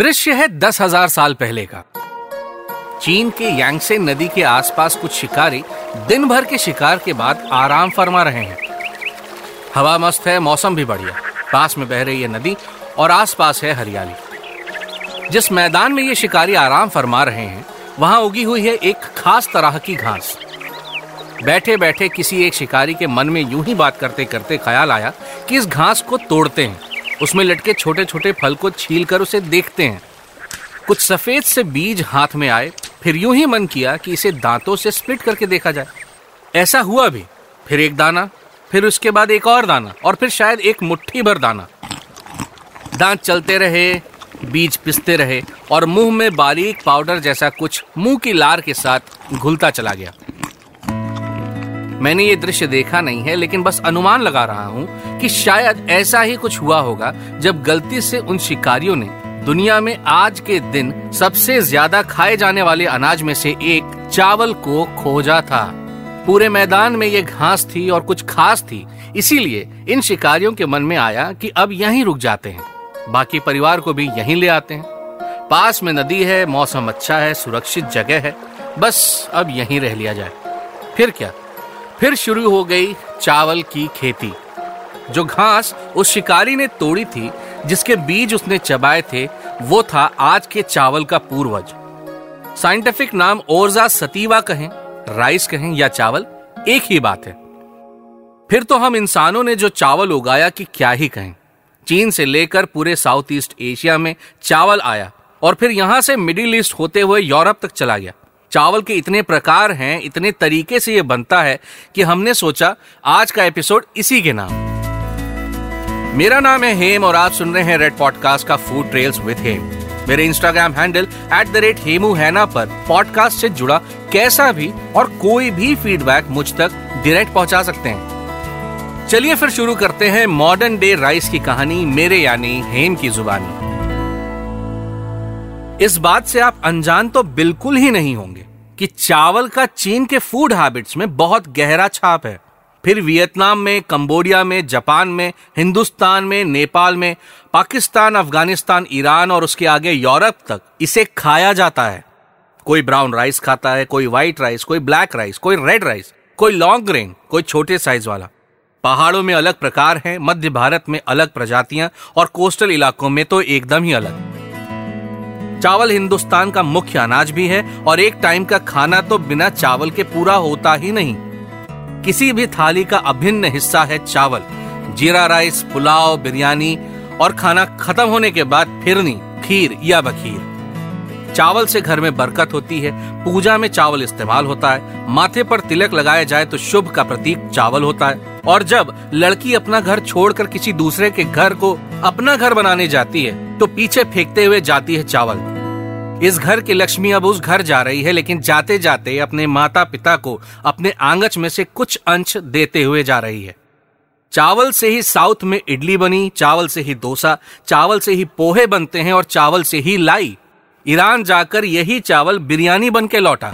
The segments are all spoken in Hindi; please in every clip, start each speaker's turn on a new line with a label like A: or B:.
A: दृश्य है दस हज़ार साल पहले का। चीन के यांगसे नदी के आसपास कुछ शिकारी दिन भर के शिकार के बाद आराम फरमा रहे हैं। हवा मस्त है, मौसम भी बढ़िया। पास में बह रही है नदी और आसपास है हरियाली। जिस मैदान में ये शिकारी आराम फरमा रहे हैं, वहाँ उगी हुई है एक खास तरह की घास। बैठे बैठे किसी एक शिकारी के मन में यूँ ही बात करते करते ख्याल आया कि इस घास को तोड़ते हैं। उसमें लटके छोटे छोटे फल को छील कर उसे देखते हैं। कुछ सफ़ेद से बीज हाथ में आए, फिर यूँ ही मन किया कि इसे दांतों से स्प्लिट करके देखा जाए। ऐसा हुआ भी। फिर एक दाना, फिर उसके बाद एक और दाना, और फिर शायद एक मुट्ठी भर दाना। दांत चलते रहे, बीज पिसते रहे, और मुँह में बारीक पाउडर जैसा कुछ मुँह की लार के साथ घुलता चला गया। मैंने ये दृश्य देखा नहीं है, लेकिन बस अनुमान लगा रहा हूँ कि शायद ऐसा ही कुछ हुआ होगा जब गलती से उन शिकारियों ने दुनिया में आज के दिन सबसे ज़्यादा खाए जाने वाले अनाज में से एक चावल को खोजा था। पूरे मैदान में ये घास थी और कुछ खास थी। इसीलिए इन शिकारियों के मन में आया कि अब यहीं रुक जाते हैं। बाकी परिवार को भी यहीं ले आते हैं। पास में नदी है, मौसम अच्छा है, सुरक्षित जगह है। बस अब यहीं रह लिया जाए। फिर क्या? फिर शुरू हो गई चावल की खेती। जो घास उस शिकारी ने तोड़ी थी, जिसके बीज उसने चबाए थे, वो था आज के चावल का पूर्वज। साइंटिफिक नाम ओरजा सतीवा कहें, राइस कहें या चावल, एक ही बात है। फिर तो हम इंसानों ने जो चावल उगाया कि क्या ही कहें। चीन से लेकर पूरे साउथ ईस्ट एशिया में चावल आया और फिर यहाँ से मिडिल ईस्ट होते हुए यूरोप तक चला गया। चावल के इतने प्रकार हैं, इतने तरीके से ये बनता है कि हमने सोचा आज का एपिसोड इसी के नाम। मेरा नाम है हेम और आप सुन रहे हैं रेड पॉडकास्ट का फ़ूड ट्रेल्स विद हेम मेरे Instagram handle at the rate Hemu हैना पर पॉडकास्ट से जुड़ा कैसा भी और कोई भी फीडबैक मुझ तक डायरेक्ट पहुँचा सकते हैं। चलिए फिर शुरू करते हैं मॉडर्न डे राइस की कहानी मेरे यानी हेम की जुबानी। इस बात से आप अनजान तो बिल्कुल ही नहीं होंगे। कि चावल का चीन के फ़ूड हैबिट्स में बहुत गहरा छाप है। फिर वियतनाम में, कंबोडिया में, जापान में, हिंदुस्तान में, नेपाल में, पाकिस्तान, अफ़गानिस्तान, ईरान और उसके आगे यूरोप तक इसे खाया जाता है। कोई ब्राउन राइस खाता है, कोई व्हाइट राइस कोई ब्लैक राइस कोई रेड राइस कोई लॉन्ग ग्रेन कोई छोटे साइज़ वाला। पहाड़ों में अलग प्रकार हैं, मध्य भारत में अलग प्रजातियाँ और कोस्टल इलाकों में तो एकदम ही अलग। चावल हिंदुस्तान का मुख्य अनाज भी है और एक टाइम का खाना तो बिना चावल के पूरा होता ही नहीं। किसी भी थाली का अभिन्न हिस्सा है चावल। जीरा राइस, पुलाव, बिरयानी और खाना खत्म होने के बाद फिरनी, खीर या बखीर। चावल से घर में बरकत होती है, पूजा में चावल इस्तेमाल होता है, माथे पर तिलक लगाया जाए तो शुभ का प्रतीक चावल होता है। और जब लड़की अपना घर छोड़कर किसी दूसरे के घर को अपना घर बनाने जाती है तो पीछे फेंकते हुए जाती है चावल। इस घर की लक्ष्मी अब उस घर जा रही है, लेकिन जाते जाते अपने माता पिता को अपने आंगच में से कुछ अंश देते हुए जा रही है। चावल से ही साउथ में इडली बनी, चावल से ही डोसा, चावल से ही पोहे बनते हैं और चावल से ही लाई। ईरान जाकर यही चावल बिरयानी बन के लौटा।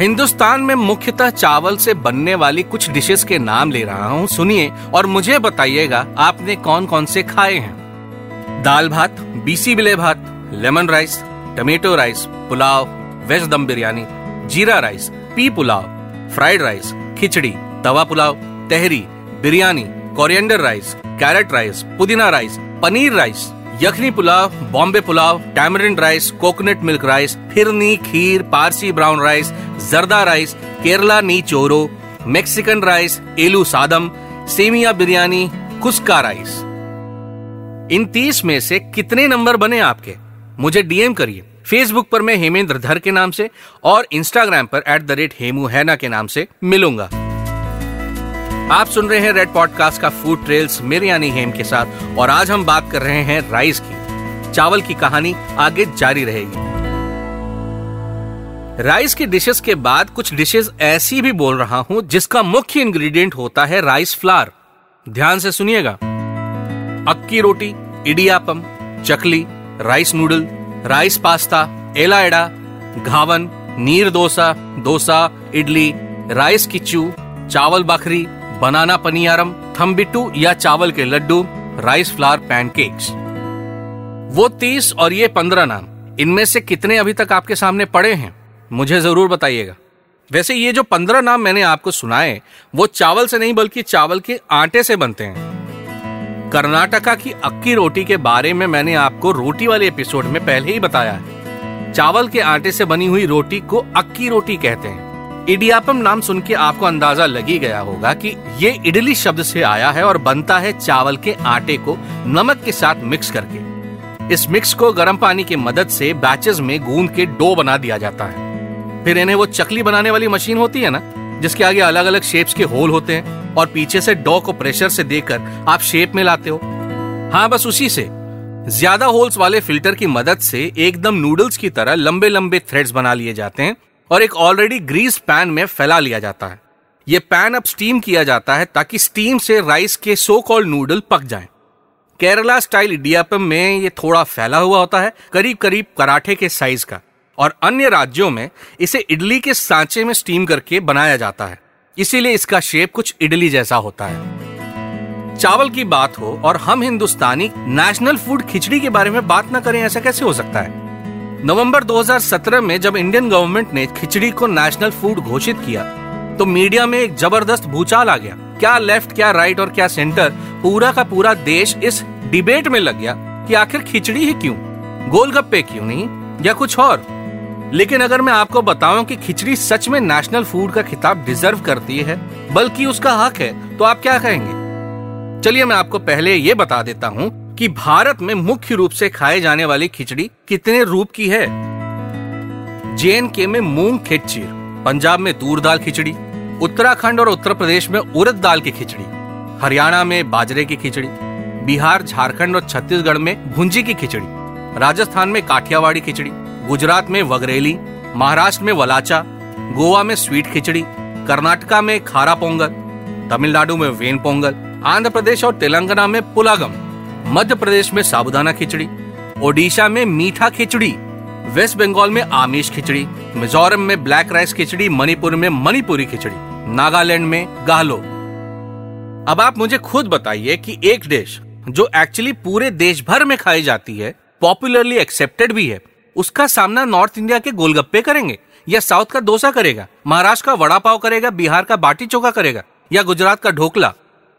A: हिंदुस्तान में मुख्यतः चावल से बनने वाली कुछ डिशेस के नाम ले रहा हूँ, सुनिए और मुझे बताइएगा आपने कौन कौन से खाए हैं। दाल भात, bisi bele bath, lemon rice tomato rice, pulao, veg dum biryani, jeera rice, pea pulao, fried rice, khichdi, tawa pulao, tahri, biryani, coriander rice, carrot rice, pudina rice, paneer rice, yakhni pulao, Bombay pulao, tamarind rice, coconut milk rice, phirni, kheer, Parsi brown rice, zarda rice, Kerala nei choru, Mexican rice, ellu sadam, semiya biryani kuska rice. इन तीस में से कितने नंबर बने आपके? मुझे डीएम करिए। फेसबुक पर मैं हेमेंद्र धर के नाम से और इंस्टाग्राम पर एट द रेट हेमू हैना के नाम से मिलूँगा। आप सुन रहे हैं रेड पॉडकास्ट का फ़ूड ट्रेल्स मेरे यानी हेम के साथ और आज हम बात कर रहे हैं राइस की। चावल की कहानी आगे जारी रहेगी। राइस की डिशेस के बाद कुछ डिशेस ऐसी भी बोल रहा हूँ जिसका मुख्य इंग्रेडिएंट होता है राइस फ्लार ध्यान से सुनिएगा। Akki roti, idiyappam, chakli rice noodle rice pasta एलाइडा ghavan neer dosa dosa idli rice khichu चावल बखरी बनाना पनियारम थम्बिटू या चावल के लड्डू राइस फ्लावर पैनकेक्स वो तीस और ये पंद्रह नाम, इनमें से कितने अभी तक आपके सामने पड़े हैं? मुझे ज़रूर बताइएगा। वैसे ये जो पंद्रह नाम मैंने आपको सुनाए, वो चावल से नहीं बल्कि चावल के आटे से बनते हैं। कर्नाटका की अक्की रोटी के बारे में मैंने आपको रोटी वाले एपिसोड में पहले ही बताया है। चावल के आटे से बनी हुई रोटी को अक्की रोटी कहते हैं। इडियापम नाम सुन के आपको अंदाज़ा लगी गया होगा कि ये इडली शब्द से आया है और बनता है चावल के आटे को नमक के साथ मिक्स करके। इस मिक्स को गर्म पानी की मदद से बैचेस में गूंद के डो बना दिया जाता है। फिर इन्हें वो चकली बनाने वाली मशीन होती है ना, जिसके आगे अलग अलग शेप्स के होल होते हैं। और पीछे से डो को प्रेशर से देकर आप शेप में लाते हो। हाँ बस उसी से। ज़्यादा होल्स वाले फ़िल्टर की मदद से एकदम नूडल्स की तरह लंबे लंबे थ्रेड्स बना लिए जाते हैं और एक ऑलरेडी ग्रीस पैन में फैला लिया जाता है। ये पैन अब स्टीम किया जाता है ताकि स्टीम से राइस के सो कॉल्ड नूडल पक जाएँ। केरला स्टाइल इडियापम में ये थोड़ा फैला हुआ होता है करीब करीब कराठे के साइज़ का। और अन्य राज्यों में इसे इडली के सांचे में स्टीम करके बनाया जाता है। इसीलिए इसका शेप कुछ इडली जैसा होता है। चावल की बात हो और हम हिंदुस्तानी नेशनल फ़ूड खिचड़ी के बारे में बात ना करें, ऐसा कैसे हो सकता है? नवंबर 2017 में जब इंडियन गवर्नमेंट ने खिचड़ी को नेशनल फ़ूड घोषित किया तो मीडिया में एक ज़बरदस्त भूचाल आ गया। क्या लेफ़्ट, क्या राइट और क्या सेंटर, पूरा का पूरा देश इस डिबेट में लग गया कि आखिर खिचड़ी ही क्यों? गोलगप्पे क्यों नहीं? या कुछ और? लेकिन अगर मैं आपको बताऊँ कि खिचड़ी सच में नेशनल फ़ूड का खिताब डिजर्व करती है, बल्कि उसका हक है तो आप क्या कहेंगे? चलिए मैं आपको पहले ये बता देता हूँ कि भारत में मुख्य रूप से खाए जाने वाली खिचड़ी कितने रूप की है। जे के में मूंग खिचड़ी, पंजाब में तूर दाल खिचड़ी, उत्तराखंड और उत्तर प्रदेश में उड़द दाल की खिचड़ी, हरियाणा में बाजरे की खिचड़ी, बिहार, झारखंड और छत्तीसगढ़ में भुंजी की खिचड़ी, राजस्थान में काठियावाड़ी खिचड़ी गुजरात में वगरेली, महाराष्ट्र में वलाचा, गोवा में स्वीट खिचड़ी, कर्नाटका में खारा पोंगल, तमिलनाडु में वेन पोंगल, आंध्र प्रदेश और तेलंगाना में पुलागम, मध्य प्रदेश में साबुदाना खिचड़ी, ओडिशा में मीठा खिचड़ी, वेस्ट बंगाल में आमिष खिचड़ी, मिजोरम में ब्लैक राइस खिचड़ी, मणिपुर में मणिपुरी खिचड़ी, नागालैंड में गालो अब आप मुझे खुद बताइए कि एक डिश जो एक्चुअली पूरे देश भर में खाई जाती है पॉपुलरली एक्सेप्टेड भी है उसका सामना नॉर्थ इंडिया के गोलगप्पे करेंगे, या साउथ का डोसा करेगा, महाराष्ट्र का वड़ा पाव करेगा, बिहार का बाटी चोखा करेगा, या गुजरात का ढोकला।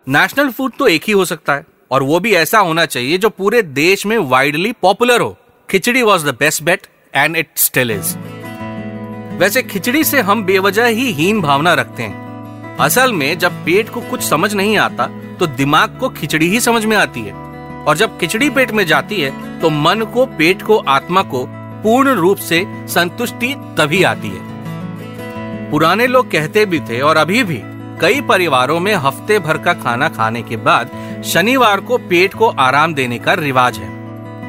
A: नेशनल फ़ूड तो एक ही हो सकता है, और वो भी ऐसा होना चाहिए जो पूरे देश में वाइडली पॉपुलर हो। Khichdi was the best bet and it still is वैसे खिचड़ी से हम बेवजह ही हीन भावना रखते हैं। असल में जब पेट को कुछ समझ नहीं आता तो दिमाग को खिचड़ी ही समझ में आती है। और जब खिचड़ी पेट में जाती है तो मन को, पेट को, आत्मा को पूर्ण रूप से संतुष्टि तभी आती है। पुराने लोग कहते भी थे और अभी भी, कई परिवारों में हफ़्ते भर का खाना खाने के बाद शनिवार को पेट को आराम देने का रिवाज है।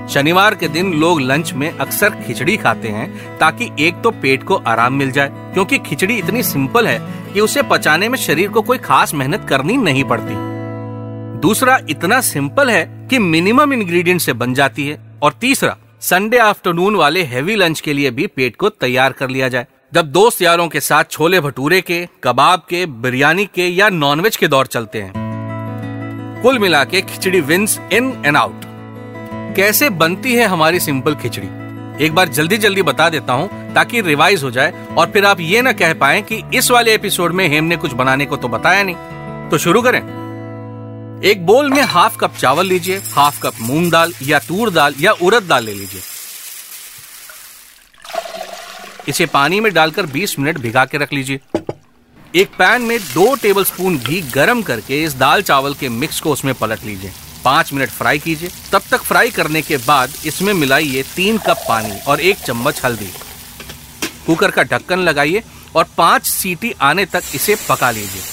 A: शनिवार के दिन लोग लंच में अक्सर खिचड़ी खाते हैं ताकि एक तो पेट को आराम मिल जाए, क्योंकि खिचड़ी इतनी सिंपल है कि उसे पचाने में शरीर को कोई खास मेहनत करनी नहीं पड़ती। दूसरा इतना सिंपल है कि मिनिमम इंग्रेडिएंट से बन जाती है और तीसरा संडे आफ्टरनून वाले हैवी लंच के लिए भी पेट को तैयार कर लिया जाए। जब दोस्त यारों के साथ छोले भटूरे के, कबाब के, बिरयानी के या नॉनवेज के दौर चलते हैं। कुल मिला के khichdi wins in and out कैसे बनती है हमारी सिंपल खिचड़ी? एक बार जल्दी जल्दी बता देता हूँ ताकि रिवाइज हो जाए और फिर आप ये ना कह पाए कि इस वाले एपिसोड में हेम ने कुछ बनाने को तो बताया नहीं। तो शुरू करें। एक बोल में हाफ़ कप चावल लीजिए हाफ़ कप मूंग दाल या तूर दाल या उड़द दाल ले लीजिए। इसे पानी में डालकर 20 मिनट भिगा के रख लीजिए। एक पैन में दो टेबलस्पून घी गरम करके इस दाल चावल के मिक्स को उसमें पलट लीजिए। पाँच मिनट फ्राई कीजिए। तब तक फ्राई करने के बाद इसमें मिलाइए तीन कप पानी और एक चम्मच हल्दी। कुकर का ढक्कन लगाइए और पाँच सीटी आने तक इसे पका लीजिए।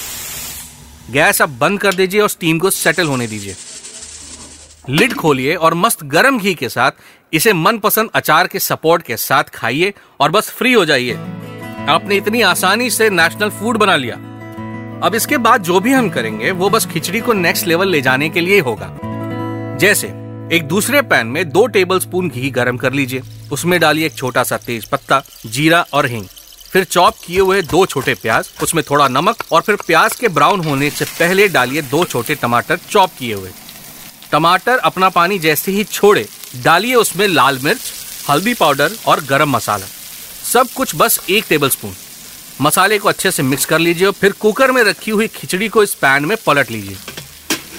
A: गैस अब बंद कर दीजिए और स्टीम को सेटल होने दीजिए। लिड खोलिए और मस्त गर्म घी के साथ इसे मनपसंद अचार के सपोर्ट के साथ खाइए और बस फ्री हो जाइए। आपने इतनी आसानी से नेशनल फ़ूड बना लिया। अब इसके बाद जो भी हम करेंगे, वो बस खिचड़ी को नेक्स्ट लेवल ले जाने के लिए होगा। जैसे, एक दूसरे पैन में दो टेबल स्पून घी गर्म कर लीजिए। उसमें डालिए एक छोटा सा तेज पत्ता, जीरा और हिंग। फिर चॉप किए हुए दो छोटे प्याज, उसमें थोड़ा नमक और फिर प्याज के ब्राउन होने से पहले डालिए दो छोटे टमाटर चॉप किए हुए। टमाटर अपना पानी जैसे ही छोड़े, डालिए उसमें लाल मिर्च, हल्दी पाउडर और गरम मसाला। सब कुछ बस एक टेबल स्पून मसाले को अच्छे से मिक्स कर लीजिए और फिर कुकर में रखी हुई खिचड़ी को इस पैन में पलट लीजिए।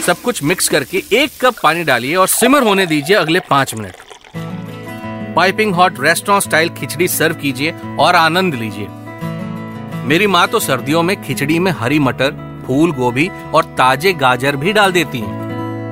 A: सब कुछ मिक्स करके एक कप पानी डालिए और सिमर होने दीजिए अगले पाँच minute. Piping hot restaurant style khichdi serve कीजिए और आनंद लीजिए। मेरी माँ तो सर्दियों में खिचड़ी में हरी मटर, फूल गोभी और ताजे गाजर भी डाल देती हैं।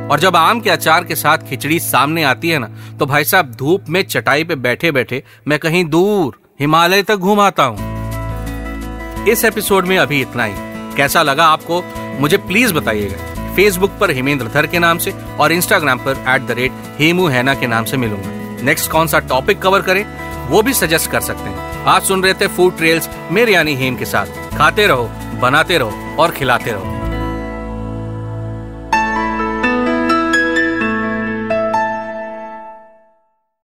A: और जब आम के अचार के साथ खिचड़ी सामने आती है ना तो भाई साहब धूप में चटाई पे बैठे बैठे मैं कहीं दूर हिमालय तक घूमाता हूँ। इस एपिसोड में अभी इतना ही। कैसा लगा आपको? मुझे प्लीज़ बताइएगा। फेसबुक पर हेमेंद्र धर के नाम से और इंस्टाग्राम पर एट द रेट हेमू हैना के नाम से मिलूँगा। नेक्स्ट कौन सा टॉपिक कवर करें, वो भी सजेस्ट कर सकते हैं। आप सुन रहे थे फ़ूड ट्रेल्स मेरे यानी हेम के साथ। खाते रहो, बनाते रहो और खिलाते रहो।